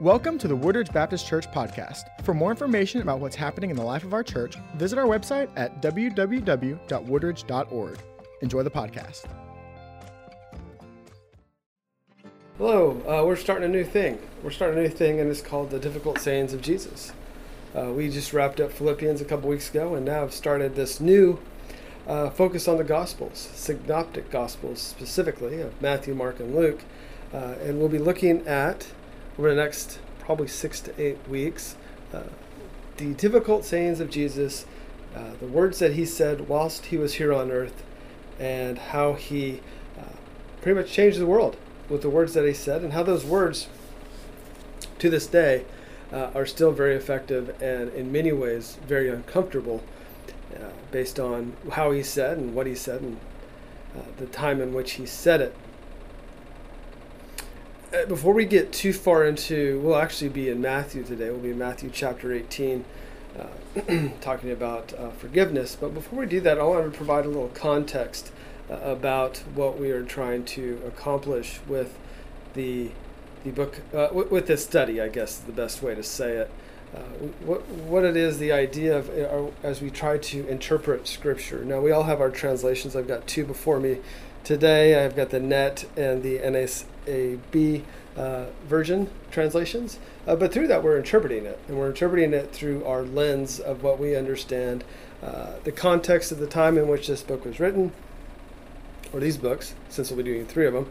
Welcome to the Woodridge Baptist Church podcast. For more information about what's happening in the life of our church, visit our website at www.woodridge.org. Enjoy the podcast. Hello, uh, we're starting a new thing. We're starting a new thing, and it's called the Difficult Sayings of Jesus. Uh, we just wrapped up Philippians a couple weeks ago, and now I've started this new uh, focus on the Gospels, synoptic Gospels specifically, of Matthew, Mark, and Luke. Uh, and we'll be looking at over the next probably six to eight weeks uh, the difficult sayings of Jesus, uh, the words that he said whilst he was here on earth, and how he uh, pretty much changed the world with the words that he said, and how those words to this day uh, are still very effective and in many ways very uncomfortable uh, based on how he said and what he said and the time in which he said it. Uh, before we get too far into, we'll actually be in Matthew today. We'll be in Matthew chapter 18, uh, talking about uh, forgiveness. But before we do that, I want to provide a little context uh, about what we are trying to accomplish with the the book, uh, with, with, this study. I guess is the best way to say it. Uh, what what it is, the idea of as we try to interpret Scripture. Now we all have our translations. I've got two before me today. I've got the NET and the NAS a B uh, version translations, uh, but through that we're interpreting it, and we're interpreting it through our lens of what we understand, uh, the context of the time in which this book was written, or these books, since we'll be doing three of them,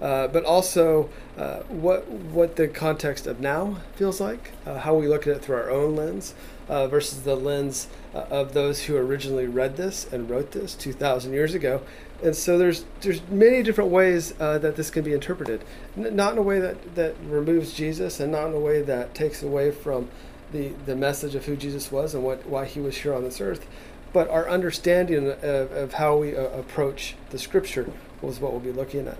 uh, but also uh, what what the context of now feels like, uh, how we look at it through our own lens versus the lens of those who originally read this and wrote this 2,000 years ago, and so there's there's many different ways uh, that this can be interpreted. N- not in a way that, that removes Jesus, and not in a way that takes away from the the message of who Jesus was and what why he was here on this earth, but our understanding of, of how we uh, approach the Scripture was what we'll be looking at.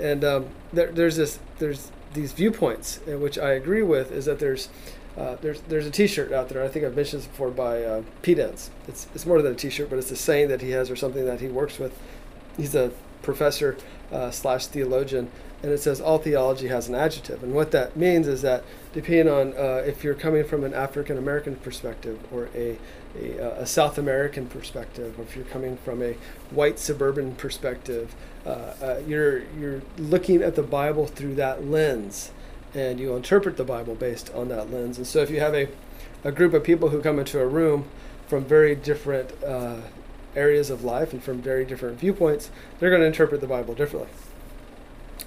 And um, there, there's this there's these viewpoints, in which I agree with, is that there's uh, there's there's a T-shirt out there. I think I've mentioned this before by uh. It's it's more than a T-shirt, but it's a saying that he has or something that he works with he's a professor uh, slash theologian, and it says all theology has an adjective. And what that means is that depending on uh, if you're coming from an African American perspective or a, a, uh, a, South American perspective, or if you're coming from a white suburban perspective, uh, uh, you're you're looking at the Bible through that lens, and you interpret the Bible based on that lens. And so if you have a a group of people who come into a room from very different uh, areas of life and from very different viewpoints, they're going to interpret the Bible differently.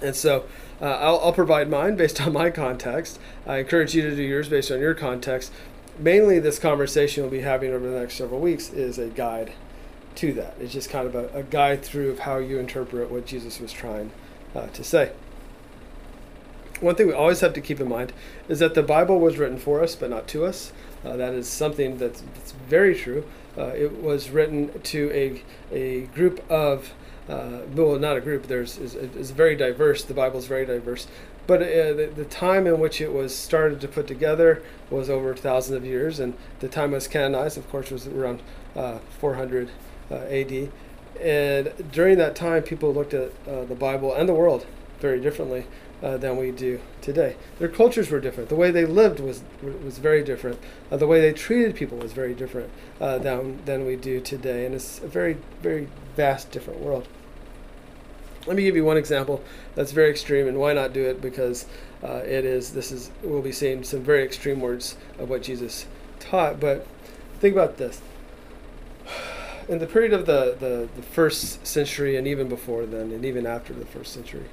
And so uh, I'll, I'll, provide mine based on my context. I encourage you to do yours based on your context. Mainly, this conversation we'll be having over the next several weeks is a guide to that. It's just kind of a, a guide through of how you interpret what Jesus was trying uh, to say. One thing we always have to keep in mind is that the Bible was written for us, but not to us. Uh, that is something that's, that's very true. Uh, it was written to a, a group of, uh, well, not a group, there's is, very diverse. The Bible is very diverse. But uh, the, the, time in which it was started to put together was over thousands of years, and the time it was canonized, of course, was around uh, 400 uh, AD. And during that time, people looked at uh, the Bible and the world very differently uh, than we do today. Their cultures were different. The way they lived was was very different. Uh, the way they treated people was very different uh, than than we do today, and it's a very very vast different world. Let me give you one example that's very extreme, and why not do it? Because uh, it is. This is we'll be seeing some very extreme words of what Jesus taught. But think about this. In the period of the, the, the first century, and even before then, and even after the first century,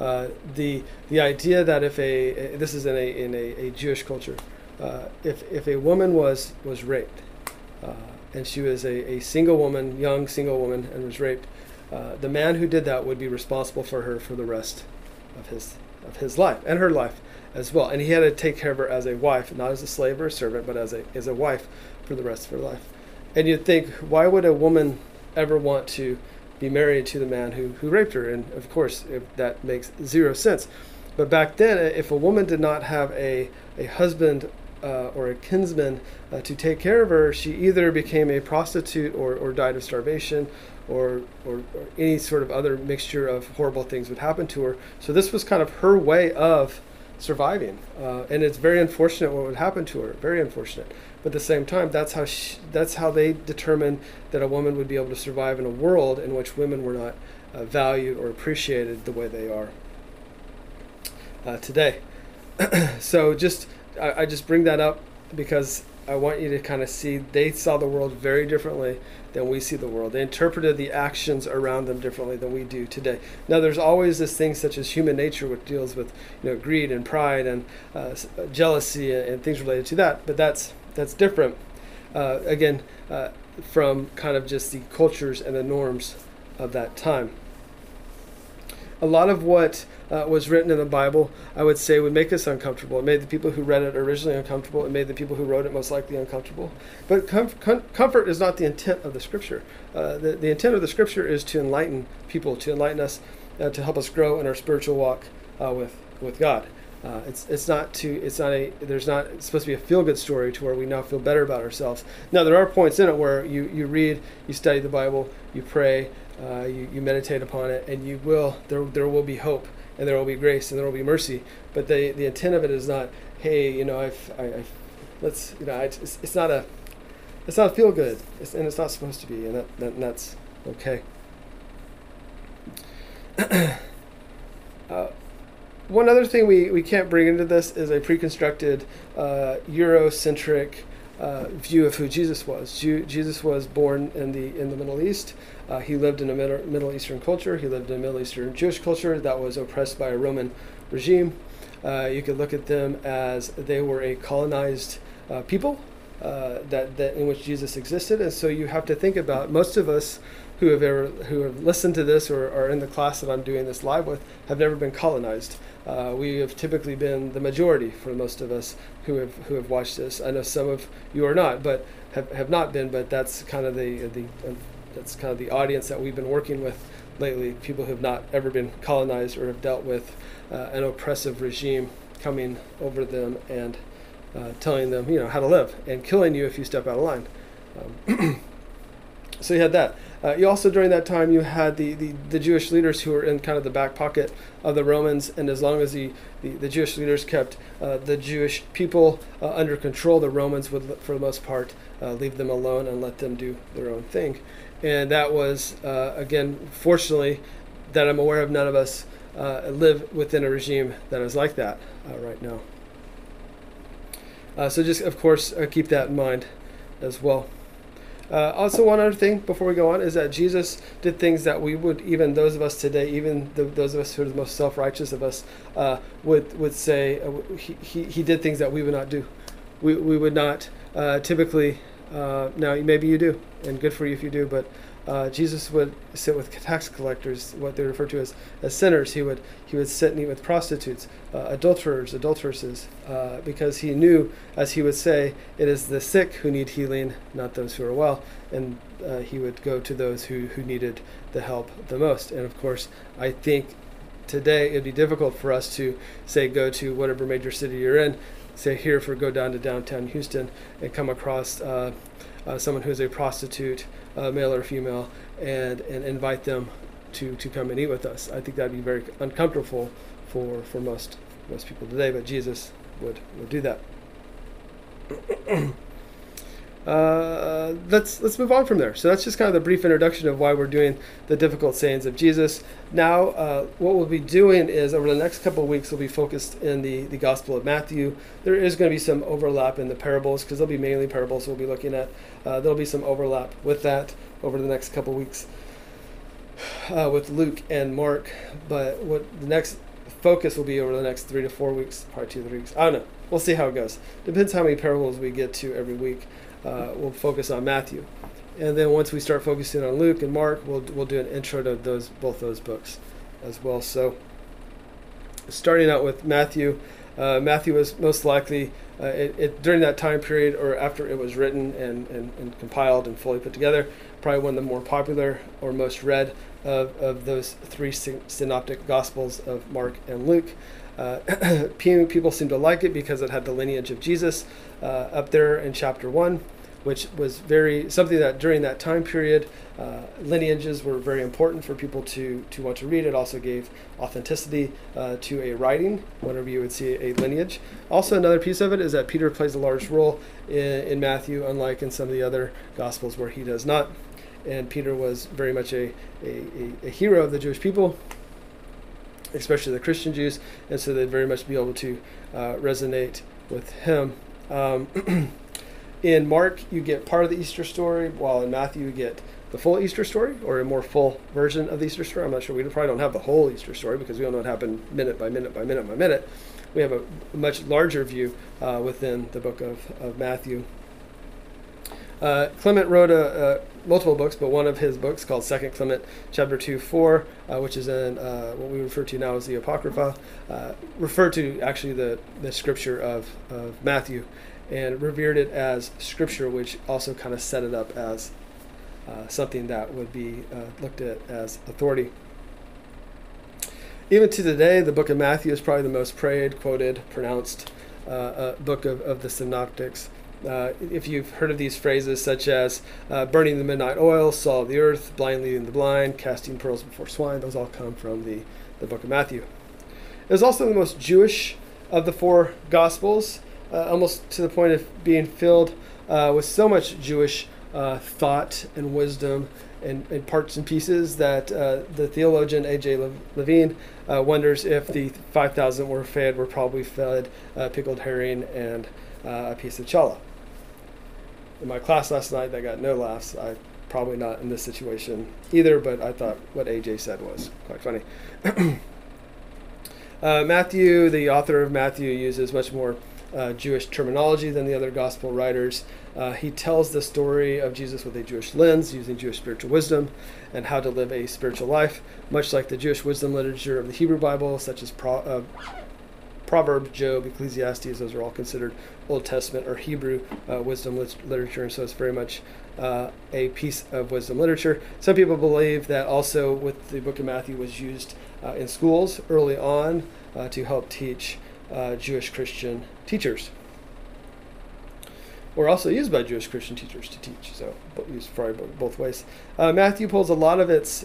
uh, the the idea that if a this is in a in a, a Jewish culture, uh, if if a woman was was raped, uh, and she was a, a single woman, young single woman, and was raped, uh, the man who did that would be responsible for her for the rest of his of his life and her life as well. And he had to take care of her as a wife, not as a slave or a servant, but as a as a wife for the rest of her life. And you'd think, why would a woman ever want to be married to the man who, who raped her. And of course, that makes zero sense. But back then, if a woman did not have a, a husband uh, or a kinsman uh, to take care of her, she either became a prostitute or, or died of starvation or, or, or, any sort of other mixture of horrible things would happen to her. So this was kind of her way of surviving. Uh, and it's very unfortunate what would happen to her. Very unfortunate. But at the same time, that's how she, that's how they determined that a woman would be able to survive in a world in which women were not uh, valued or appreciated the way they are uh, today. so just I, I just bring that up because I want you to kind of see they saw the world very differently than we see the world. They interpreted the actions around them differently than we do today. Now, there's always this thing such as human nature, which deals with you know greed and pride and uh, jealousy and, and, things related to that. But that's that's different. Uh, again, uh, from kind of just the cultures and the norms of that time. A lot of what uh, was written in the Bible, I would say, would make us uncomfortable. It made the people who read it originally uncomfortable. It made the people who wrote it most likely uncomfortable. But com- com- comfort is not the intent of the Scripture. Uh, the, the intent of the Scripture is to enlighten people, to enlighten us, uh, to help us grow in our spiritual walk uh, with with God. Uh, it's it's not to it's not a there's not it's supposed to be a feel good story to where we now feel better about ourselves. Now there are points in it where you you read, you study the Bible, you pray, uh, you, you meditate upon it, and you will there there will be hope and there will be grace and there will be mercy. But the the intent of it is not, hey, you know, I've, I, I let's, you know, I, it's, it's not a, it's not feel good, it's, and it's not supposed to be, and that, that and that's okay. uh, one other thing we, we can't bring into this is a preconstructed uh, Eurocentric uh, view of who Jesus was. Jew, Jesus was born in the in the Middle East. Uh, he lived in a Middle, Middle Eastern culture. He lived in a Middle Eastern Jewish culture that was oppressed by a Roman regime. Uh, you could look at them as they were a colonized uh, people uh, that, that in which Jesus existed. And so you have to think about most of us who have ever who have listened to this or are in the class that I'm doing this live with have never been colonized. Uh, we have typically been the majority for most of us who have who have watched this. I know some of you are not, but have, have not been. But that's kind of the the that's kind of the audience that we've been working with lately. People who have not ever been colonized or have dealt with uh, an oppressive regime coming over them and uh, telling them you know how to live and killing you if you step out of line. Um, so you had that. Uh, you also during that time you had the, the, the Jewish leaders who were in kind of the back pocket of the Romans, and as long as the, the, the Jewish leaders kept uh, the Jewish people uh, under control, the Romans would, for the most part, uh, leave them alone and let them do their own thing. And that was, uh, again, fortunately, that I'm aware of, none of us uh, live within a regime that is like that right now. so just, of course, keep that in mind as well. Uh, also, one other thing before we go on is that Jesus did things that we would, even those of us today, even the, those of us who are the most self righteous of us, uh, would would say uh, he, he, he did things that we would not do. We, we would not uh, typically. Uh, now, maybe you do, and good for you if you do, but uh, Jesus would sit with tax collectors, what they refer to as, as sinners. He would he would sit and eat with prostitutes, uh, adulterers, adulteresses, uh, because he knew, as he would say, it is the sick who need healing, not those who are well. And uh, he would go to those who, who needed the help the most. And of course, I think today it'd be difficult for us to say go to whatever major city you're in, say here for go down to downtown Houston and come across uh, someone who's a prostitute uh, male or female, and, and invite them to, to come and eat with us. I think that'd be very uncomfortable for, for most most people today, but Jesus would, would do that. Uh, let's let's move on from there. So that's just kind of the brief introduction of why we're doing the difficult sayings of Jesus. Now, uh, what we'll be doing is over the next couple weeks, we'll be focused in the the Gospel of Matthew. There is going to be some overlap in the parables because they'll be mainly parables we'll be looking at. Uh, there'll be some overlap with that over the next couple weeks uh, with Luke and Mark. But what the next focus will be over the next three to four weeks, probably two to three weeks. I don't know. We'll see how it goes. Depends how many parables we get to every week uh, we'll focus on Matthew. And then once we start focusing on Luke and Mark, we'll, we'll do an intro to those both those books as well. So, starting out with Matthew, uh, Matthew was most likely uh, it, it, during that time period or after it was written and, and, and, compiled and fully put together, probably one of the more popular or most read of, of those three synoptic gospels of Mark and Luke. Uh, people seem to like it because it had the lineage of Jesus uh, up there in chapter 1. Which was very something that during that time period, uh, lineages were very important for people to, to want to read. It also gave authenticity uh, to a writing whenever you would see a lineage. Also, another piece of it is that Peter plays a large role in, in Matthew, unlike in some of the other Gospels where he does not. And Peter was very much a, a, a, a hero of the Jewish people especially the Christian Jews, and so they'd very much be able to uh, resonate with him. Um, in Mark, you get part of the Easter story, while in Matthew, you get the full Easter story or a more full version of the Easter story. I'm not sure. We probably don't have the whole Easter story because we don't know what happened minute by minute by minute by minute. We have a much larger view uh, within the book of, of Matthew. Uh, Clement wrote a, a, multiple books, but one of his books called Second Clement, chapter two, four, uh, which is in uh, what we refer to now as the Apocrypha, uh, referred to actually the, the scripture of, of Matthew, and revered it as scripture, which also kind of set it up as uh, something that would be uh, looked at as authority. Even to today, the book of Matthew is probably the most prayed, quoted, pronounced book of, of the synoptics. Uh, if you've heard of these phrases such as uh, burning the midnight oil, saw the earth, blind leading the blind, casting pearls before swine, those all come from the, the book of Matthew. It was also the most Jewish of the four Gospels, uh, almost to the point of being filled uh, with so much Jewish uh, thought and wisdom and, and, parts and pieces that uh, the theologian A.J. Levine wonders if the 5,000 were fed were probably fed pickled herring and a piece of challah in my class last night that got no laughs. I probably not in this situation either, but I thought what AJ said was quite funny. uh, Matthew, the author of Matthew, uses much more uh, Jewish terminology than the other gospel writers. Uh, he tells the story of Jesus with a Jewish lens, using Jewish spiritual wisdom and how to live a spiritual life, much like the Jewish wisdom literature of the Hebrew Bible, such as Pro- uh, Proverbs, Job, Ecclesiastes, those are all considered Old Testament or Hebrew uh, wisdom lit- literature, and so it's very much uh, a piece of wisdom literature. Some people believe that also with the book of Matthew was used uh, in schools early on uh, to help teach uh, Jewish Christian teachers. Or also used by Jewish Christian teachers to teach, so used probably both ways. Uh, Matthew pulls a lot of its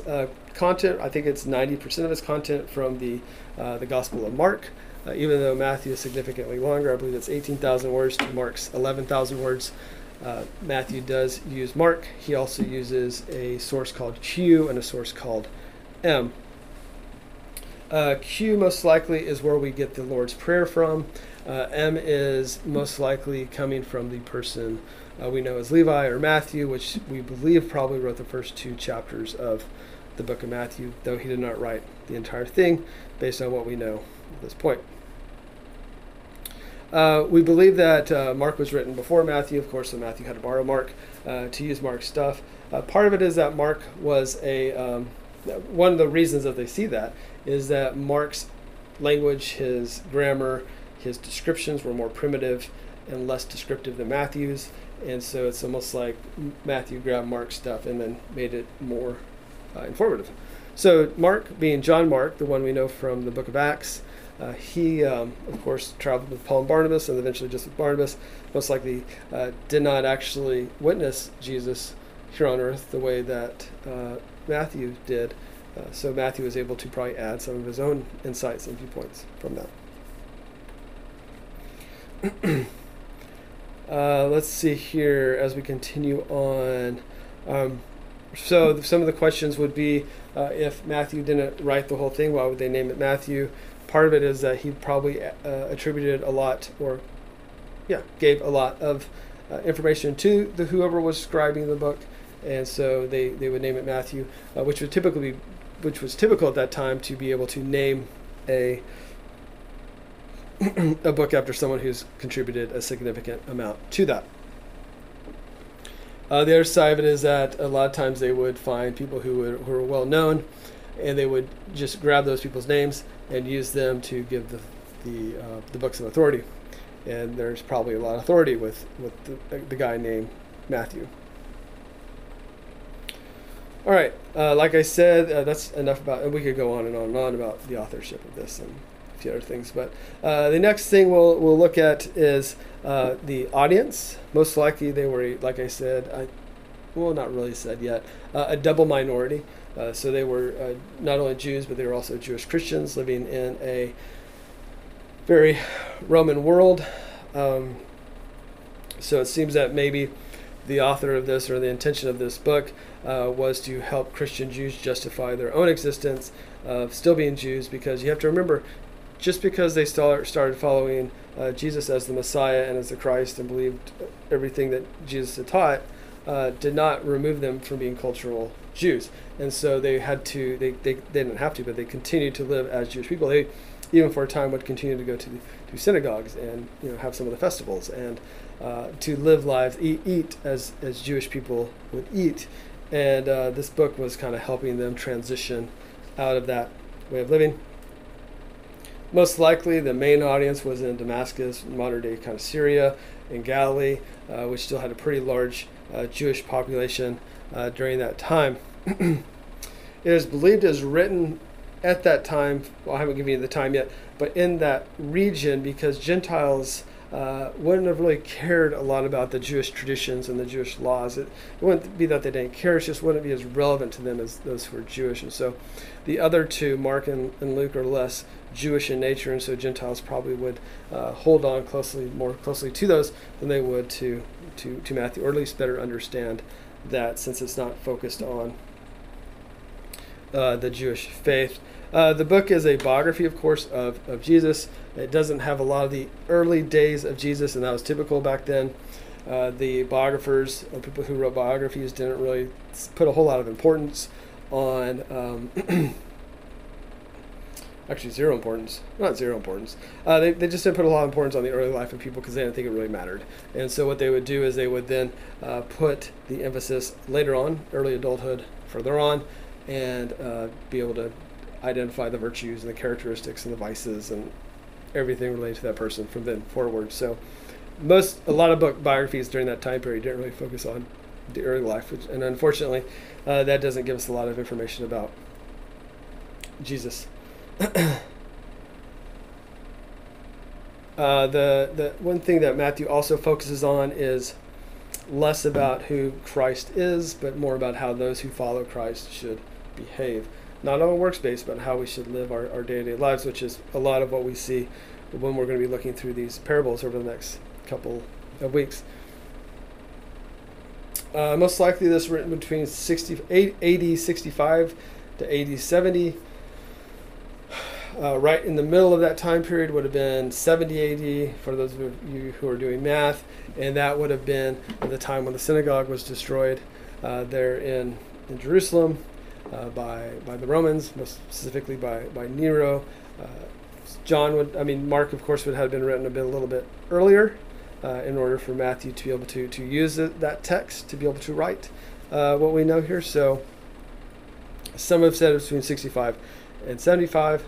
content. I think it's 90% of its content from the the Gospel of Mark. Uh, even though Matthew is significantly longer, I believe it's 18,000 words to Mark's 11,000 words. Uh, Matthew does use Mark. He also uses a source called Q and a source called M. Uh, Q most likely is where we get the Lord's Prayer from. Uh, M is most likely coming from the person uh, we know as Levi or Matthew, which we believe probably wrote the first two chapters of the book of Matthew, though he did not write the entire thing based on what we know at this point. Uh, we believe that uh, Mark was written before Matthew, of course, so Matthew had to borrow Mark uh, to use Mark's stuff. Uh, part of it is that Mark was a, um, one of the reasons that they see that is that Mark's language, his grammar, his descriptions were more primitive and less descriptive than Matthew's. And so it's almost like Matthew grabbed Mark's stuff and then made it more uh, informative. So, Mark, being John Mark, the one we know from the book of Acts, uh, he, um, of course, traveled with Paul and Barnabas and eventually just with Barnabas. Most likely uh, did not actually witness Jesus here on earth the way that uh, Matthew did. Uh, so, Matthew was able to probably add some of his own insights and viewpoints from that. Uh, let's see here as we continue on. Um, so, some of the questions would be uh, if Matthew didn't write the whole thing, why would they name it Matthew? Part of it is that he probably uh, attributed a lot, or yeah, gave a lot of uh, information to the whoever was scribing the book, and so they, they would name it Matthew, uh, which would typically, which was typical at that time to be able to name a a book after someone who's contributed a significant amount to that. Uh, the other side of it is that a lot of times they would find people who, would, who were well known, and they would just grab those people's names and use them to give the the, uh, the books of authority. And there's probably a lot of authority with with the, the guy named Matthew. All right, uh, like I said, uh, that's enough about. We could go on and on and on about the authorship of this and a few other things. But uh, the next thing we'll, we'll look at is uh, the audience. Most likely they were, like I said, I, well, not really said yet, uh, a double minority. Uh, so they were not only Jews, but they were also Jewish Christians living in a very Roman world. Um, so it seems that maybe the author of this or the intention of this book uh, was to help Christian Jews justify their own existence of still being Jews because you have to remember just because they start, started following uh, Jesus as the Messiah and as the Christ and believed everything that Jesus had taught uh, did not remove them from being cultural Jews. And so they had to, they, they, they didn't have to, but they continued to live as Jewish people. They, even for a time, would continue to go to, to synagogues and you know have some of the festivals and uh, to live lives, eat, eat as, as Jewish people would eat. And uh, this book was kind of helping them transition out of that way of living. Most likely, the main audience was in Damascus, modern day kind of Syria, in Galilee, uh, which still had a pretty large uh, Jewish population uh, during that time. it is believed as written at that time. Well, I haven't given you the time yet, but in that region, because Gentiles uh, wouldn't have really cared a lot about the Jewish traditions and the Jewish laws. It, it wouldn't be that they didn't care; it just wouldn't be as relevant to them as those who were Jewish. And so, the other two, Mark and, and Luke, are less Jewish in nature, and so Gentiles probably would uh, hold on closely, more closely to those than they would to to to Matthew, or at least better understand that since it's not focused on uh, the Jewish faith. Uh, the book is a biography, of course, of, of Jesus. It doesn't have a lot of the early days of Jesus, and that was typical back then. Uh, the biographers, or people who wrote biographies, didn't really put a whole lot of importance on. Um, actually, zero importance. Not zero importance. Uh, they, they just didn't put a lot of importance on the early life of people because they didn't think it really mattered. And so, what they would do is they would then uh, put the emphasis later on, early adulthood, further on, and uh, be able to identify the virtues and the characteristics and the vices and everything related to that person from then forward. So most a lot of book biographies during that time period didn't really focus on the early life, which, and unfortunately, uh, that doesn't give us a lot of information about Jesus. uh, the the one thing that Matthew also focuses on is less about who Christ is, but more about how those who follow Christ should behave not on a workspace, but how we should live our, our day-to-day lives, which is a lot of what we see when we're going to be looking through these parables over the next couple of weeks. Uh, most likely this written between 60, 80 65 to 80 70. Uh, right in the middle of that time period would have been 70 AD for those of you who are doing math, and that would have been the time when the synagogue was destroyed uh, there in, in Jerusalem uh, by by the Romans, most specifically by by Nero. Uh, John would, I mean, Mark, of course, would have been written a bit a little bit earlier, uh, in order for Matthew to be able to to use that text to be able to write uh, what we know here. So, some have said it's between 65 and 75.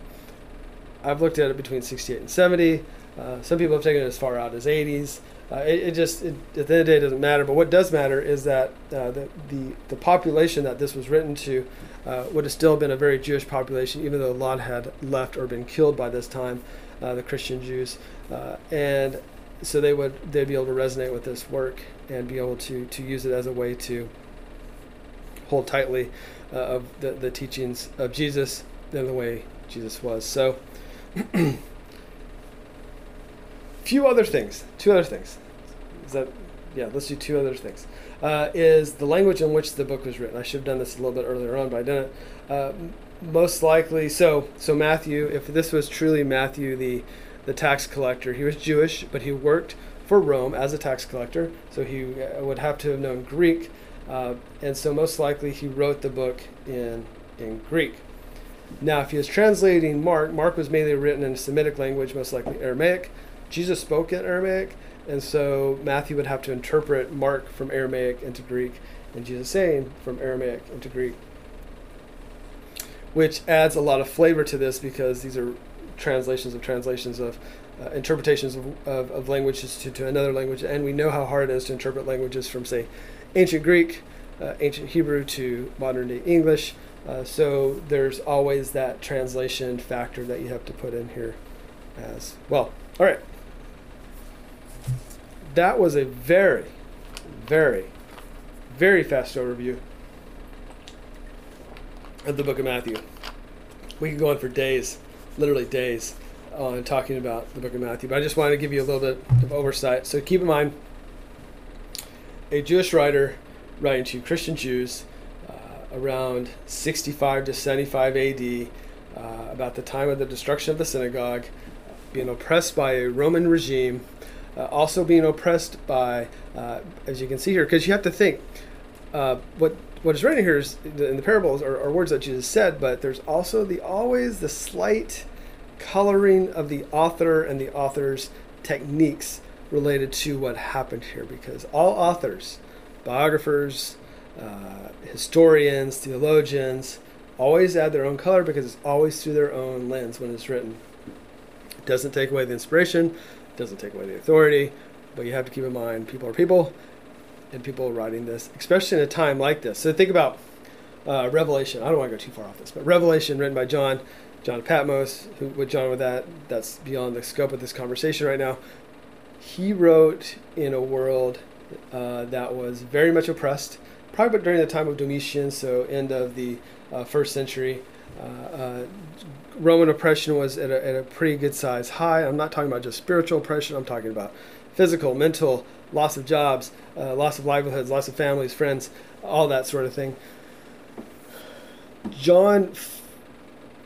I've looked at it between 68 and 70. Uh, some people have taken it as far out as 80s. Uh, it, it, just it, at the end of the day it doesn't matter. But what does matter is that uh, the, the the population that this was written to uh, would have still been a very Jewish population, even though a lot had left or been killed by this time, uh, the Christian Jews, uh, and so they would they'd be able to resonate with this work and be able to to use it as a way to hold tightly uh, of the, the teachings of Jesus and the way Jesus was. So. few other things. Two other things. Is that yeah? Let's do two other things. Uh, is the language in which the book was written? I should have done this a little bit earlier on, but I didn't. Uh, most likely, so so Matthew. If this was truly Matthew, the the tax collector, he was Jewish, but he worked for Rome as a tax collector, so he uh, would have to have known Greek, uh, and so most likely he wrote the book in in Greek. Now, if he was translating Mark, Mark was mainly written in Semitic language, most likely Aramaic. Jesus spoke in Aramaic, and so Matthew would have to interpret Mark from Aramaic into Greek, and Jesus saying from Aramaic into Greek, which adds a lot of flavor to this because these are translations of translations of uh, interpretations of, of, of languages to, to another language, and we know how hard it is to interpret languages from, say, ancient Greek, uh, ancient Hebrew to modern day English. Uh, so there's always that translation factor that you have to put in here as well. All right. That was a very, very, very fast overview of the book of Matthew. We could go on for days, literally days, on talking about the book of Matthew, but I just wanted to give you a little bit of oversight. So keep in mind, a Jewish writer writing to Christian Jews uh, around 65 to 75 AD, uh, about the time of the destruction of the synagogue, being oppressed by a Roman regime, uh, also being oppressed by, uh, as you can see here, because you have to think, uh, what what is written here is in the parables are, are, words that Jesus said, but there's also the always the slight coloring of the author and the author's techniques related to what happened here, because all authors, biographers, uh, historians, theologians, always add their own color because it's always through their own lens when it's written. It doesn't take away the inspiration, doesn't take away the authority, but you have to keep in mind people are people and people are writing this, especially in a time like this. So think about uh, Revelation. I don't want to go too far off this, but Revelation, written by John, John Patmos. Who, what John with that? That's beyond the scope of this conversation right now. He wrote in a world uh, that was very much oppressed, probably during the time of Domitian, so end of the uh, first century. Uh, uh, Roman oppression was at a, at a pretty good size high. I'm not talking about just spiritual oppression. I'm talking about physical, mental, loss of jobs, uh, loss of livelihoods, loss of families, friends, all that sort of thing. John f-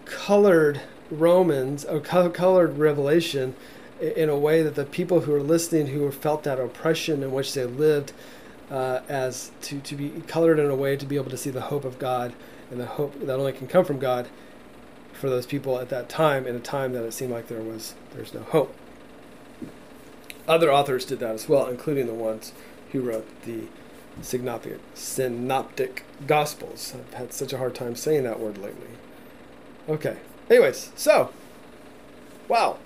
colored Romans or co- colored Revelation in a way that the people who were listening, who felt that oppression in which they lived, uh, as to, to be colored in a way to be able to see the hope of God and the hope that only can come from God for those people at that time in a time that it seemed like there was there's no hope. Other authors did that as well, including the ones who wrote the synoptic, synoptic gospels. I've had such a hard time saying that word lately. Okay. Anyways, so wow,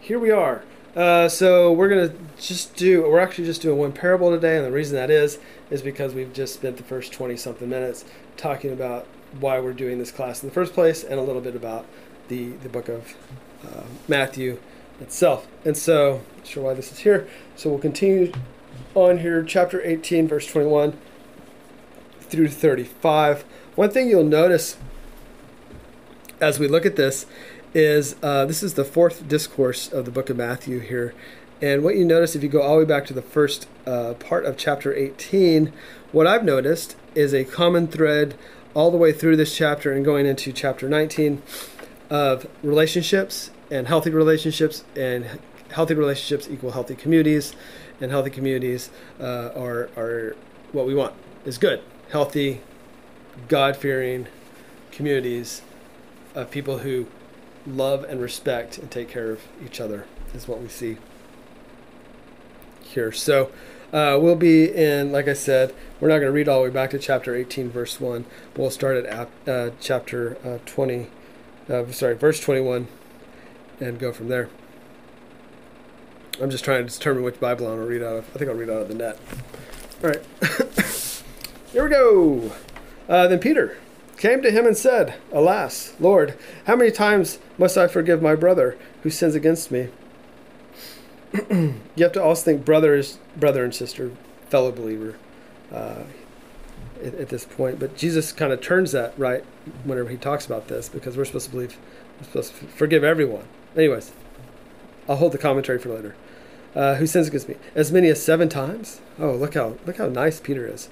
here we are. Uh, so we're gonna just do. We're actually just doing one parable today, and the reason that is is because we've just spent the first twenty something minutes talking about why we're doing this class in the first place, and a little bit about the the book of uh, Matthew itself. And so, sure why this is here. So we'll continue on here, chapter 18, verse 21 through 35. One thing you'll notice as we look at this is uh, this is the fourth discourse of the book of Matthew here. And what you notice if you go all the way back to the first uh, part of chapter 18, what I've noticed is a common thread all the way through this chapter and going into chapter 19 of relationships and healthy relationships and healthy relationships equal healthy communities. And healthy communities uh, are, are what we want is good healthy god-fearing communities of people who love and respect and take care of each other is what we see here. So uh, we'll be in like i said we're not going to read all the way back to chapter 18 verse 1 we'll start at uh, chapter uh, 20 uh, sorry verse 21 and go from there. I'm just trying to determine which Bible I'm going to read out of. I think I'll read out of the NET. All right. Here we go. Uh, then Peter came to him and said, Alas, Lord, how many times must I forgive my brother who sins against me? you have to also think brother is brother and sister, fellow believer uh, at, at this point. But Jesus kind of turns that right whenever he talks about this because we're supposed to believe, we're supposed to forgive everyone. Anyways, I'll hold the commentary for later. Uh, who sins against me? As many as seven times? Oh, look how look how nice Peter is.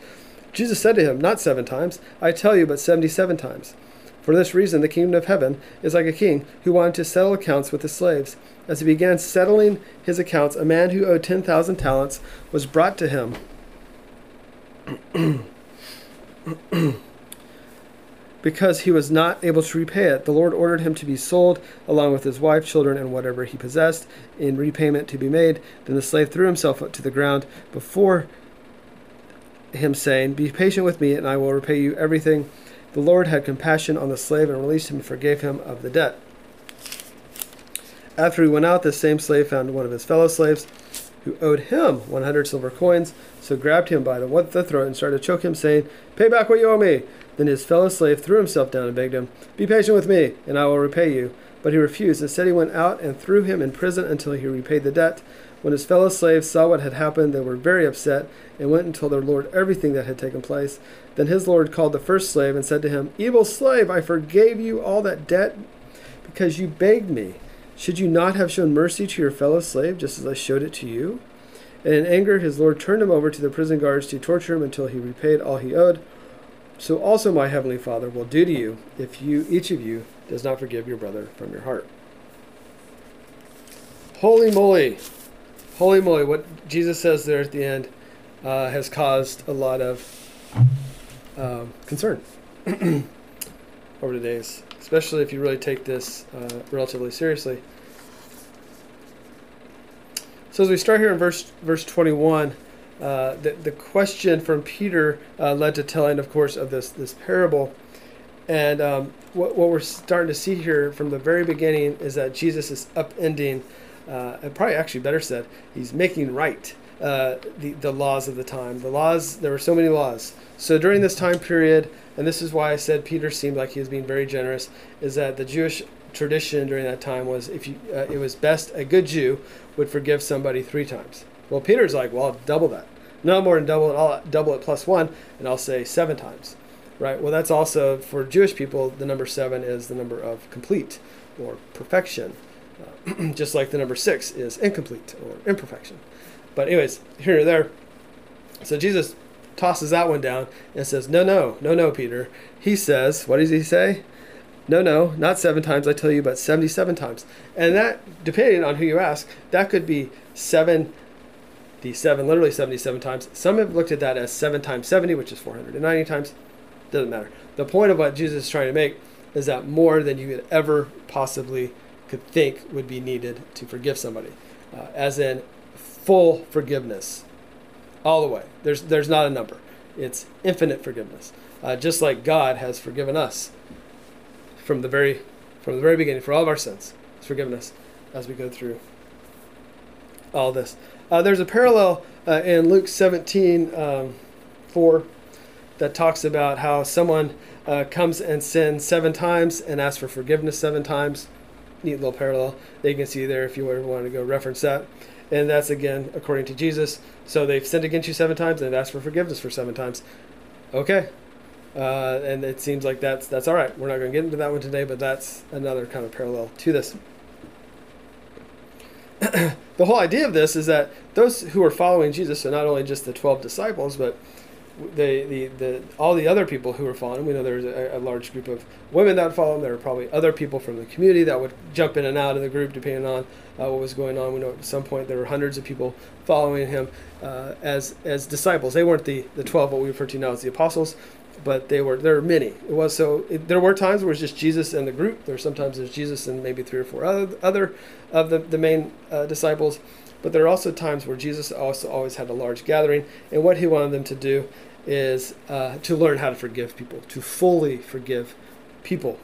Jesus said to him, Not seven times, I tell you, but seventy-seven times. For this reason, the kingdom of heaven is like a king who wanted to settle accounts with his slaves. As he began settling his accounts, a man who owed ten thousand talents was brought to him. because he was not able to repay it, the Lord ordered him to be sold, along with his wife, children, and whatever he possessed, in repayment to be made. Then the slave threw himself to the ground before him, saying, Be patient with me, and I will repay you everything. The Lord had compassion on the slave and released him and forgave him of the debt. After he went out, the same slave found one of his fellow slaves who owed him 100 silver coins, so grabbed him by the, the throat and started to choke him, saying, Pay back what you owe me. Then his fellow slave threw himself down and begged him, Be patient with me, and I will repay you. But he refused. Instead, he went out and threw him in prison until he repaid the debt. When his fellow slaves saw what had happened, they were very upset and went and told their lord everything that had taken place. Then his lord called the first slave and said to him, Evil slave, I forgave you all that debt because you begged me. Should you not have shown mercy to your fellow slave just as I showed it to you? And in anger, his lord turned him over to the prison guards to torture him until he repaid all he owed. So also my heavenly Father will do to you if you, each of you, does not forgive your brother from your heart. Holy moly! Holy moly! What Jesus says there at the end uh, has caused a lot of um, concern over the days, especially if you really take this uh, relatively seriously. So as we start here in verse verse 21, uh, the, the question from Peter uh, led to telling, of course, of this this parable. And um, what, what we're starting to see here from the very beginning is that Jesus is upending, uh, and probably actually better said, he's making right uh, the, the laws of the time. The laws, there were so many laws. So during this time period, and this is why I said Peter seemed like he was being very generous, is that the Jewish tradition during that time was if you, uh, it was best a good Jew would forgive somebody three times. Well, Peter's like, well, I'll double that. No more than double it. I'll double it plus one, and I'll say seven times, right? Well, that's also for Jewish people. The number seven is the number of complete or perfection, uh, just like the number six is incomplete or imperfection. But anyways, here or there. So Jesus tosses that one down and says, "No, no, no, no, Peter." He says, "What does he say?" No, no, not seven times, I tell you, but 77 times. And that, depending on who you ask, that could be seven, the seven, literally 77 times. Some have looked at that as seven times 70, which is 490 times. Doesn't matter. The point of what Jesus is trying to make is that more than you could ever possibly could think would be needed to forgive somebody, uh, as in full forgiveness, all the way. There's there's not a number. It's infinite forgiveness, uh, just like God has forgiven us from the very from the very beginning for all of our sins. He's forgiven us as we go through all this. Uh, there's a parallel uh, in Luke 17, um, 4 that talks about how someone uh, comes and sins seven times and asks for forgiveness seven times. Neat little parallel that you can see there if you ever want to go reference that. And that's again according to Jesus. So they've sinned against you seven times and they've asked for forgiveness for seven times. Okay, uh, and it seems like that's that's all right. We're not going to get into that one today, but that's another kind of parallel to this. the whole idea of this is that those who are following Jesus are not only just the twelve disciples, but the, the, the all the other people who were following him. We know there's a, a, large group of women that follow him. There were probably other people from the community that would jump in and out of the group depending on uh, what was going on. We know at some point there were hundreds of people following him uh, as as disciples. They weren't the, the twelve, what we refer to now as the apostles, but they were there were many. It was so it, there were times where it was just Jesus and the group. There sometimes there's Jesus and maybe three or four other other of the the main uh, disciples. But there are also times where Jesus also always had a large gathering, and what he wanted them to do is uh, to learn how to forgive people, to fully forgive people.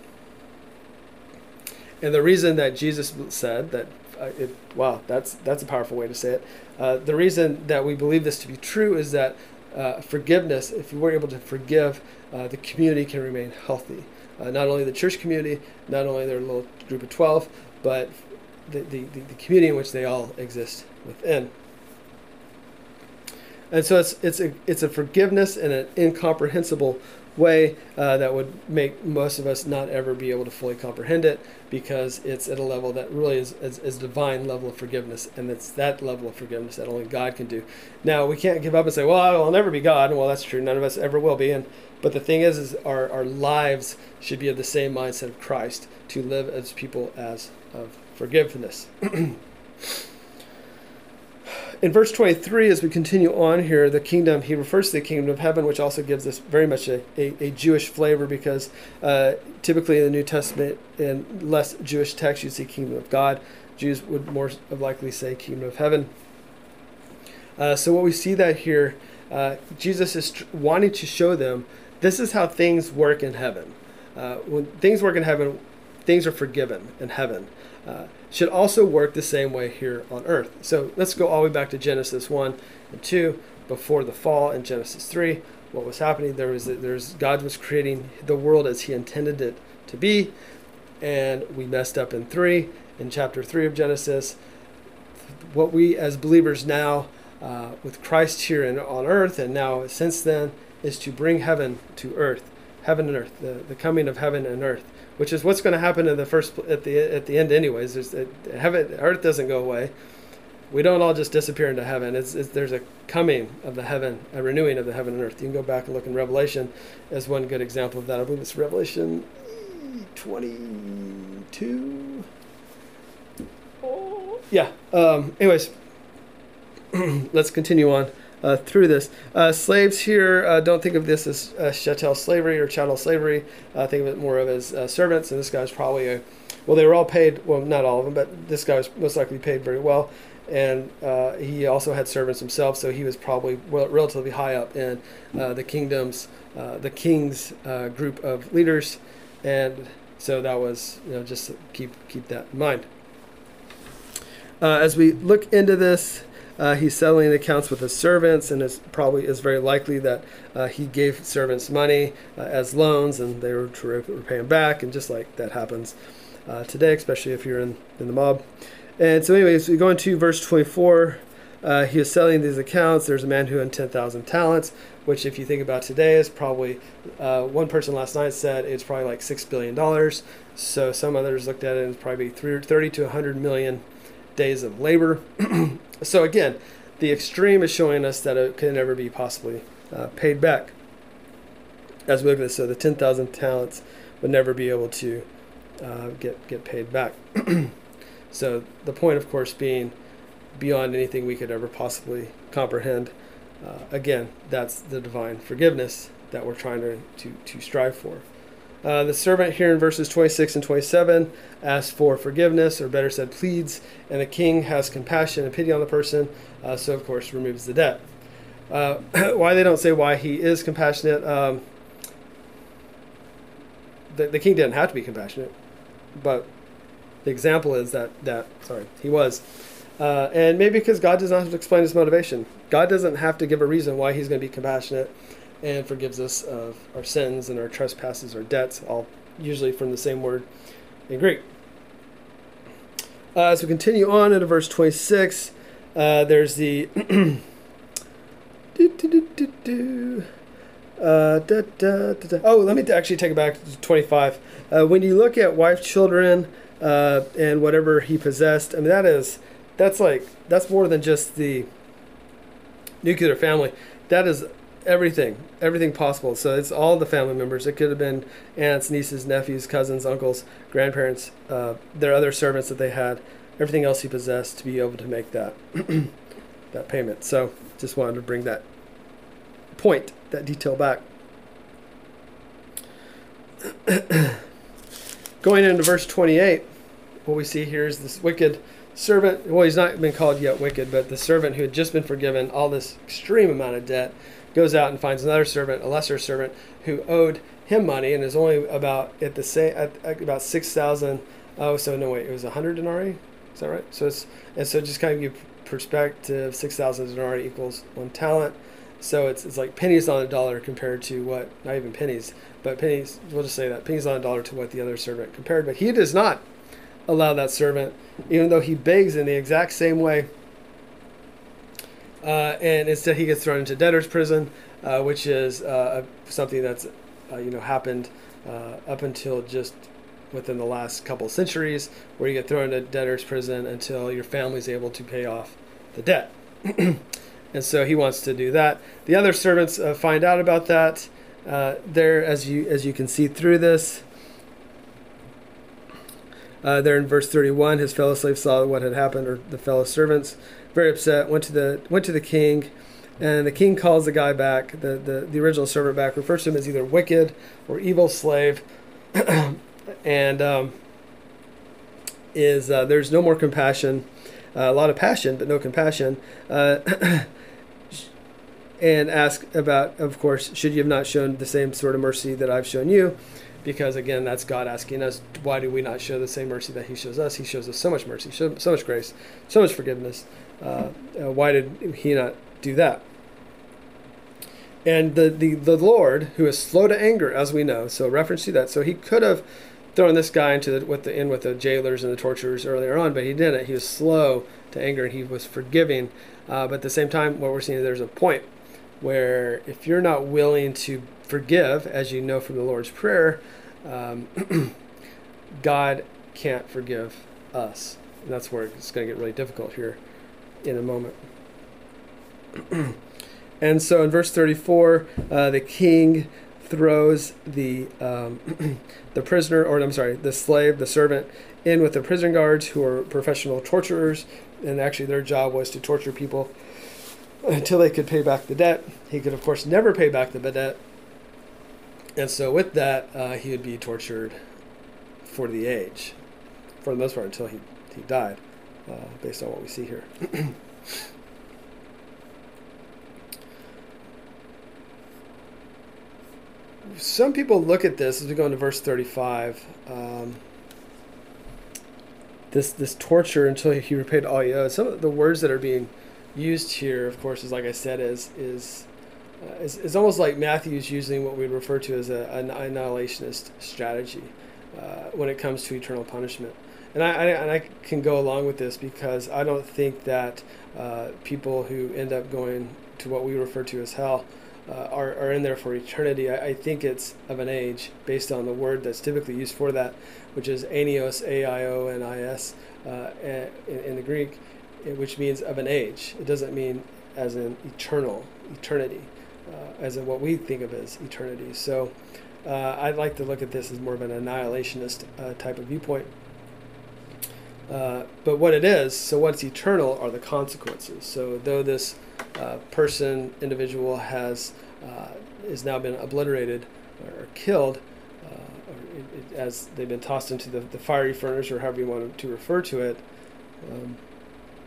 And the reason that Jesus said that, uh, it, wow, that's that's a powerful way to say it. Uh, the reason that we believe this to be true is that uh, forgiveness, if we're able to forgive, uh, the community can remain healthy. Uh, not only the church community, not only their little group of 12, but the, the, the community in which they all exist within. And so it's, it's, a, it's a forgiveness in an incomprehensible way uh, that would make most of us not ever be able to fully comprehend it because it's at a level that really is, is, is divine level of forgiveness. And it's that level of forgiveness that only god can do. Now we can't give up and say well i'll never be god. Well that's true. None of us ever will be. And but the thing is is our, our lives should be of the same mindset of christ to live as people as of forgiveness in verse 23, as we continue on here, the kingdom, he refers to the kingdom of heaven, which also gives us very much a, a, a Jewish flavor because uh, typically in the New Testament, in less Jewish texts, you see kingdom of God. Jews would more likely say kingdom of heaven. Uh, so what we see that here, uh, Jesus is tr- wanting to show them this is how things work in heaven. Uh, when things work in heaven, things are forgiven in heaven. Should also work the same way here on earth. So let's go all the way back to Genesis 1 and 2, before the fall in Genesis 3. What was happening? There was there's God was creating the world as He intended it to be. and we messed up in three, in chapter three of Genesis. What we as believers now, uh, with Christ here in, on earth, and now since then, is to bring heaven to earth, heaven and earth, the, the coming of heaven and earth, which is what's going to happen in the first at the at the end, anyways. There's heaven, earth doesn't go away. We don't all just disappear into heaven. It's, it's, there's a coming of the heaven, a renewing of the heaven and earth. You can go back and look in Revelation as one good example of that. I believe it's Revelation 22. Oh, yeah. Um, anyways, let's continue on uh, through this. Uh, slaves here, uh, don't think of this as uh, chattel slavery or chattel slavery. Uh, think of it more of as uh, servants. And this guy's probably a, well, they were all paid, well, not all of them, but this guy was most likely paid very well. And uh, he also had servants himself, so he was probably well, relatively high up in the kingdom's, the king's group of leaders. And so that was, you know, just keep keep that in mind. as we look into this, uh, he's settling accounts with his servants, and it's probably is very likely that uh, he gave servants money uh, as loans, and they were to repay him back. And just like that happens uh, today, especially if you're in, in the mob. And so, anyways, we go into verse 24. Uh, he is selling these accounts. There's a man who had 10,000 talents, which, if you think about today, is probably uh, one person last night said it's probably like six billion dollars. So some others looked at it and it's probably 30 to 100 million days of labor. so again, the extreme is showing us that it can never be possibly uh, paid back. As we look at this, so the 10,000 talents would never be able to uh, get get paid back. so the point, of course, being beyond anything we could ever possibly comprehend. Uh, again, that's the divine forgiveness that we're trying to, to, to strive for. Uh, the servant here in verses 26 and 27 asks for forgiveness, or better said, pleads, and the king has compassion and pity on the person, uh, so of course removes the debt. Uh, why they don't say why he is compassionate? Um, the, the king didn't have to be compassionate, but the example is that that sorry he was, uh, and maybe because God does not have to explain his motivation. God doesn't have to give a reason why he's going to be compassionate and forgives us of our sins and our trespasses, our debts, all usually from the same word in Greek. Uh, as we continue on into verse 26, uh, there's the. Uh, da, da, da, oh, let me actually take it back to 25. Uh, when you look at wife, children, uh, and whatever he possessed, I mean, that is, that's like, that's more than just the nuclear family. That is everything, everything possible. So it's all the family members. It could have been aunts, nieces, nephews, cousins, uncles, grandparents, uh, their other servants that they had, everything else he possessed to be able to make that that payment. So just wanted to bring that point, that detail back. Going into verse 28, what we see here is this wicked servant. Well, he's not been called yet wicked, but the servant who had just been forgiven all this extreme amount of debt goes out and finds another servant, a lesser servant, who owed him money and is only about at the same at, about six thousand. Oh, so no wait, it was a hundred denarii. Is that right? So it's and so just kind of give perspective. Six thousand denarii equals one talent. So it's it's like pennies on a dollar compared to what not even pennies, but pennies. We'll just say that pennies on a dollar to what the other servant compared. But he does not allow that servant, even though he begs in the exact same way uh, and instead he gets thrown into debtor's prison, uh, which is uh, something that's uh, you know happened uh, up until just within the last couple centuries, where you get thrown into debtor's prison until your family's able to pay off the debt. and so he wants to do that. The other servants uh, find out about that. there, as you as you can see through this. there in verse 31, his fellow slaves saw what had happened, or the fellow servants very upset. Went to the went to the king, and the king calls the guy back, the the, the original servant back, refers to him as either wicked or evil slave, and um, is uh, there's no more compassion, uh, a lot of passion but no compassion. Uh, and ask about, of course, should you have not shown the same sort of mercy that I've shown you? Because again that's god asking us why do we not show the same mercy that he shows us he shows us so much mercy so so much grace so much forgiveness uh, uh, why did he not do that? And the, the, the Lord, who is slow to anger, as we know, so reference to that. So he could have throwing this guy into the, with the in with the jailers and the torturers earlier on, but he didn't. He was slow to anger and he was forgiving. Uh, but at the same time, what we're seeing is there's a point where if you're not willing to forgive, as you know from the Lord's Prayer, um, God can't forgive us. And that's where it's going to get really difficult here in a moment. and so in verse 34, uh, the king throws the um, the prisoner, or I'm sorry, the slave, the servant, in with the prison guards who are professional torturers, and actually their job was to torture people until they could pay back the debt. He could, of course, never pay back the debt, and so with that, uh, he would be tortured for the age, for the most part, until he he died, uh, based on what we see here. some people look at this as we go into verse 35. Um, this this torture until he repaid all he owed. Some of the words that are being used here, of course, is like I said, is is uh, is, is almost like Matthew's using what we refer to as a, an annihilationist strategy uh, when it comes to eternal punishment. And I, I, and I can go along with this because I don't think that uh, people who end up going to what we refer to as hell uh, are, are in there for eternity. I, I, think it's of an age based on the word that's typically used for that, which is aionios, A I O N I S, uh, in, in the Greek, which means of an age. It doesn't mean as in eternal, eternity, uh, as what we think of as eternity. So uh, I'd like to look at this as more of an annihilationist uh, type of viewpoint. Uh, but what it is, so what's eternal are the consequences. So though this uh, person, individual has uh, is now been obliterated or killed, or it, it, as they've been tossed into the, the fiery furnace or however you want to refer to it, um,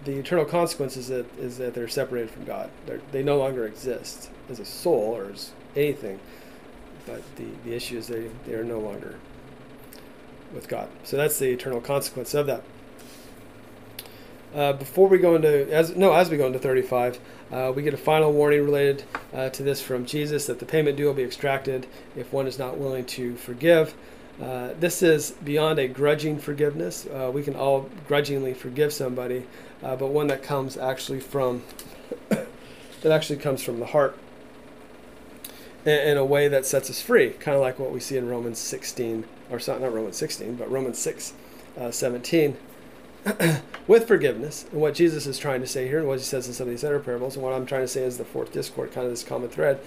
the eternal consequence is that, is that they're separated from God. They're, they no longer exist as a soul or as anything. But the, the issue is they, they are no longer with God. So that's the eternal consequence of that. Uh, before we go into as no as we go into 35 uh, we get a final warning related uh, to this from jesus that the payment due will be extracted if one is not willing to forgive uh, this is beyond a grudging forgiveness uh, we can all grudgingly forgive somebody uh, but one that comes actually from that actually comes from the heart in, a way that sets us free kind of like what we see in romans 16 or not romans 16 but romans 6 17 with forgiveness, and what Jesus is trying to say here, and what he says in some of these other parables, and what I'm trying to say is the fourth discourse, kind of this common thread,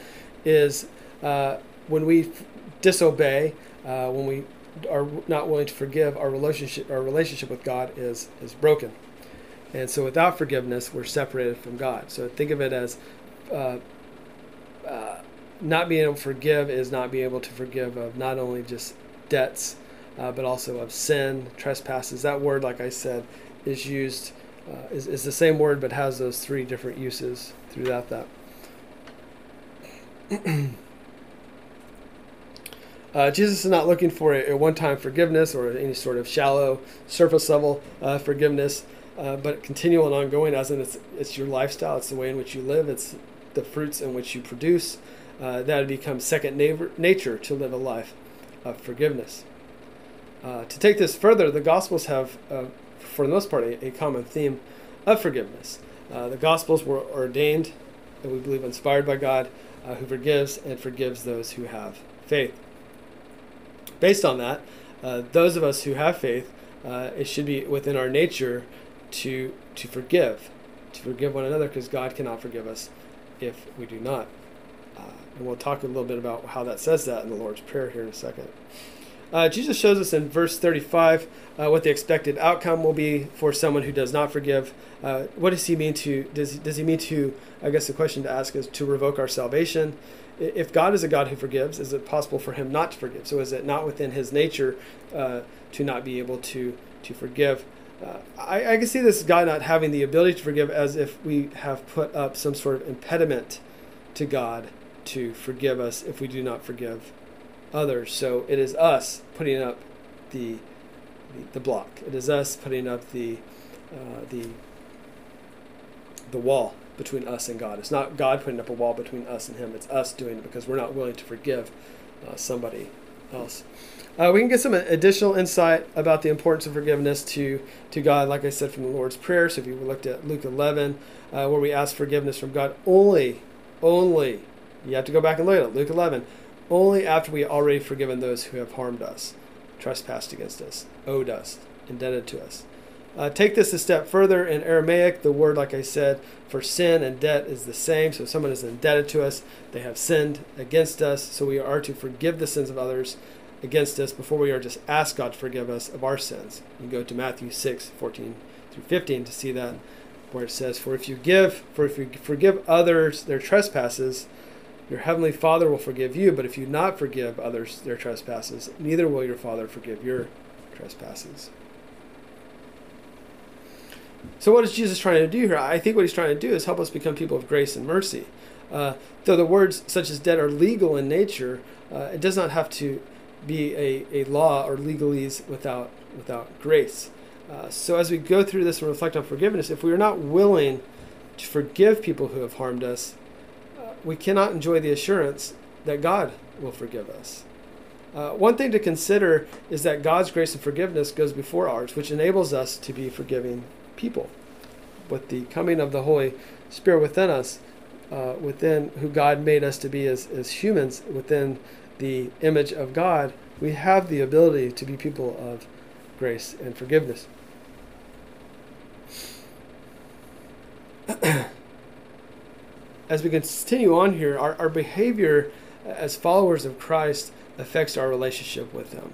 is uh, when we f- disobey, uh, when we are not willing to forgive, our relationship, our relationship with God is is broken, and so without forgiveness, we're separated from God. So think of it as uh, uh not being able to forgive is not being able to forgive of not only just debts uh, but also of sin, trespasses. That word, like I said, is used, uh, is, is the same word, but has those three different uses throughout that. uh, Jesus is not looking for a, a one time forgiveness or any sort of shallow, surface level uh, forgiveness, uh, but continual and ongoing, as in it's, it's your lifestyle, it's the way in which you live, it's the fruits in which you produce. Uh, that becomes second nature to live a life of forgiveness. Uh, to take this further, the Gospels have, uh, for the most part, a, a common theme of forgiveness. Uh, the Gospels were ordained, and we believe inspired by God, uh, who forgives and forgives those who have faith. Based on that, uh, those of us who have faith, it should be within our nature to to forgive, to forgive one another, because God cannot forgive us if we do not. And we'll talk a little bit about how that says that in the Lord's Prayer here in a second. Uh, Jesus shows us in verse 35 uh, what the expected outcome will be for someone who does not forgive. Uh, what does he mean to? Does does he mean to? I guess the question to ask is to revoke our salvation. If God is a God who forgives, is it possible for him not to forgive? So is it not within his nature uh, to not be able to to forgive? Uh, I, I can see this God not having the ability to forgive as if we have put up some sort of impediment to God to forgive us if we do not forgive others. So it is us putting up the the, block. It is us putting up the uh, the the wall between us and God. It's not God putting up a wall between us and Him. It's us doing it because we're not willing to forgive uh, somebody else. Uh, we can get some additional insight about the importance of forgiveness to, to God, like I said, from the Lord's Prayer. So if you looked at Luke 11, uh, where we ask forgiveness from God only, only, you have to go back and look at it, Luke 11, only after we have already forgiven those who have harmed us, trespassed against us, owed us, indebted to us. Uh, take this a step further. In Aramaic, the word, like I said, for sin and debt is the same. So if someone is indebted to us, they have sinned against us. So we are to forgive the sins of others against us before we are just ask God to forgive us of our sins. You go to Matthew 6, 14 through 15 to see that, where it says, For if you give, for if you forgive others their trespasses, your heavenly Father will forgive you. But if you not forgive others their trespasses, neither will your Father forgive your trespasses. So, what is Jesus trying to do here? I think what he's trying to do is help us become people of grace and mercy. Uh, though the words such as debt are legal in nature, uh, it does not have to be a, a law or legalese without without grace. Uh, so, as we go through this and reflect on forgiveness, if we are not willing to forgive people who have harmed us, we cannot enjoy the assurance that God will forgive us. Uh, one thing to consider is that God's grace and forgiveness goes before ours, which enables us to be forgiving people. With the coming of the Holy Spirit within us, uh, within who God made us to be as, as humans, within the image of God, we have the ability to be people of grace and forgiveness. as we continue on here, our, our behavior as followers of Christ affects our relationship with Him.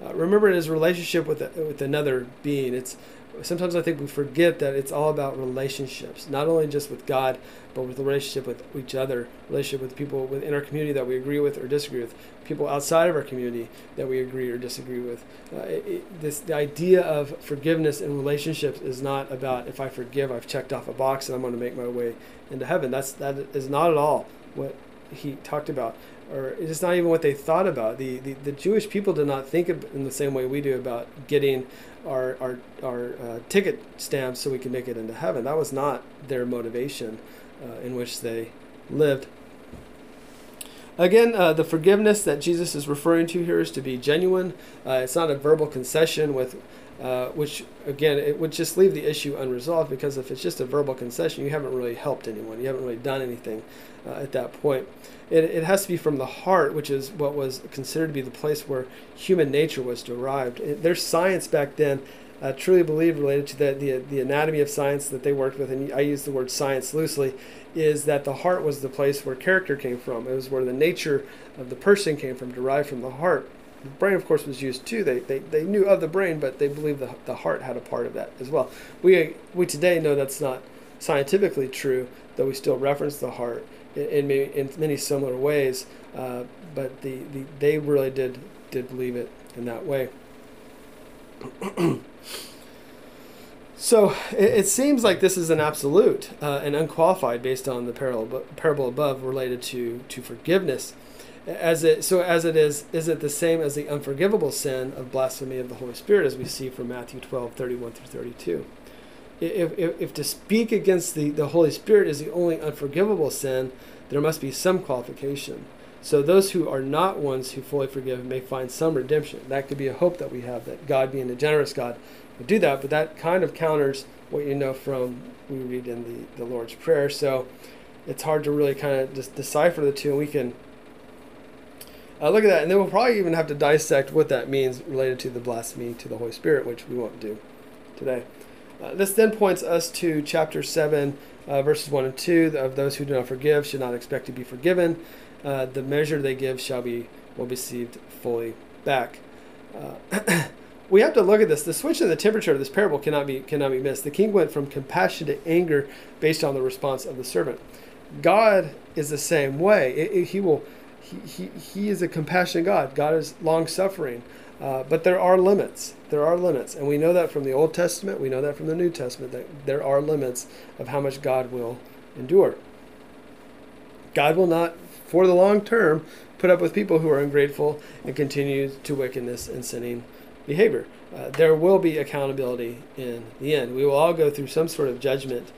Uh, remember, it is relationship with, with another being. It's sometimes I think we forget that it's all about relationships, not only just with God, but with the relationship with each other, relationship with people within our community that we agree with or disagree with, people outside of our community that we agree or disagree with. Uh, it, this the idea of forgiveness in relationships is not about if I forgive, I've checked off a box and I'm going to make my way into heaven. That's that is not at all what he talked about or it's not even what they thought about. The, the, the Jewish people did not think in the same way we do about getting our, our, our uh, ticket stamps so we can make it into heaven. That was not their motivation uh, in which they lived. Again, uh, the forgiveness that Jesus is referring to here is to be genuine. Uh, it's not a verbal concession with uh, which again it would just leave the issue unresolved because if it's just a verbal concession you haven't really helped anyone you haven't really done anything uh, at that point it, it has to be from the heart which is what was considered to be the place where human nature was derived it, there's science back then I truly believe related to the, the, the anatomy of science that they worked with, and I use the word science loosely, is that the heart was the place where character came from. It was where the nature of the person came from, derived from the heart. The brain, of course, was used too. They, they, they knew of the brain, but they believed the, the heart had a part of that as well. We, we today know that's not scientifically true, though we still reference the heart in, many, in many similar ways. Uh, but the, the, they really did, did believe it in that way. so it, it, seems like this is an absolute uh, and unqualified based on the parable, parable above related to, to forgiveness as it so as it is is it the same as the unforgivable sin of blasphemy of the holy spirit as we see from matthew 12 31 through 32 if, if, if to speak against the, the holy spirit is the only unforgivable sin there must be some qualification. So those who are not ones who fully forgive may find some redemption. That could be a hope that we have that god being a generous god would do that but that kind of counters what you know from we read in the, the lord's prayer. So it's hard to really kind of just decipher the two and we can uh, look at that, and then we'll probably even have to dissect what that means related to the blasphemy to the Holy Spirit, which we won't do today. Uh, this then points us to chapter 7, uh, verses 1 and 2 of those who do not forgive should not expect to be forgiven. Uh, the measure they give shall be will be received fully back. Uh, we have to look at this. The switch in the temperature of this parable cannot be cannot be missed. The king went from compassion to anger based on the response of the servant. God is the same way. It, it, he will he, he, is a compassionate God. God is long suffering. Uh, but there are limits. There are limits. And we know that from the Old Testament. We know that from the New Testament that there are limits of how much God will endure. God will not, for the long term, put up with people who are ungrateful and continue to wickedness and sinning behavior. Uh, there will be accountability in the end. We will all go through some sort of judgment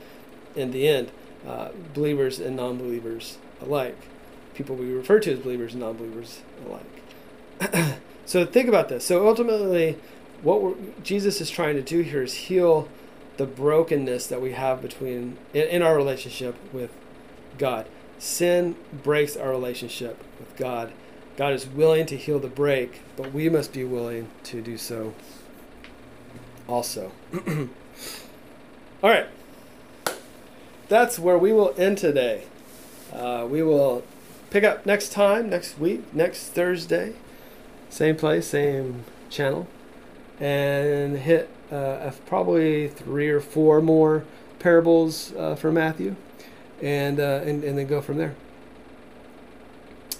in the end, uh, believers and non believers alike people we refer to as believers and non-believers alike. so think about this. So ultimately, what Jesus is trying to do here is heal the brokenness that we have between in, in our relationship with God. Sin breaks our relationship with God. God is willing to heal the break, but we must be willing to do so also. All right. That's where we will end today. Uh, we will pick up next time, next week, next Thursday. Same place, same channel. And hit uh, probably three or four more parables uh, for Matthew. And, uh, and, and then go from there.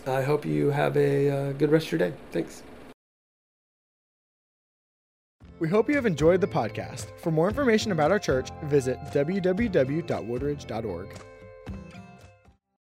I hope you have a uh, good rest of your day. Thanks. We hope you have enjoyed the podcast. For more information about our church, visit www.woodridge.org.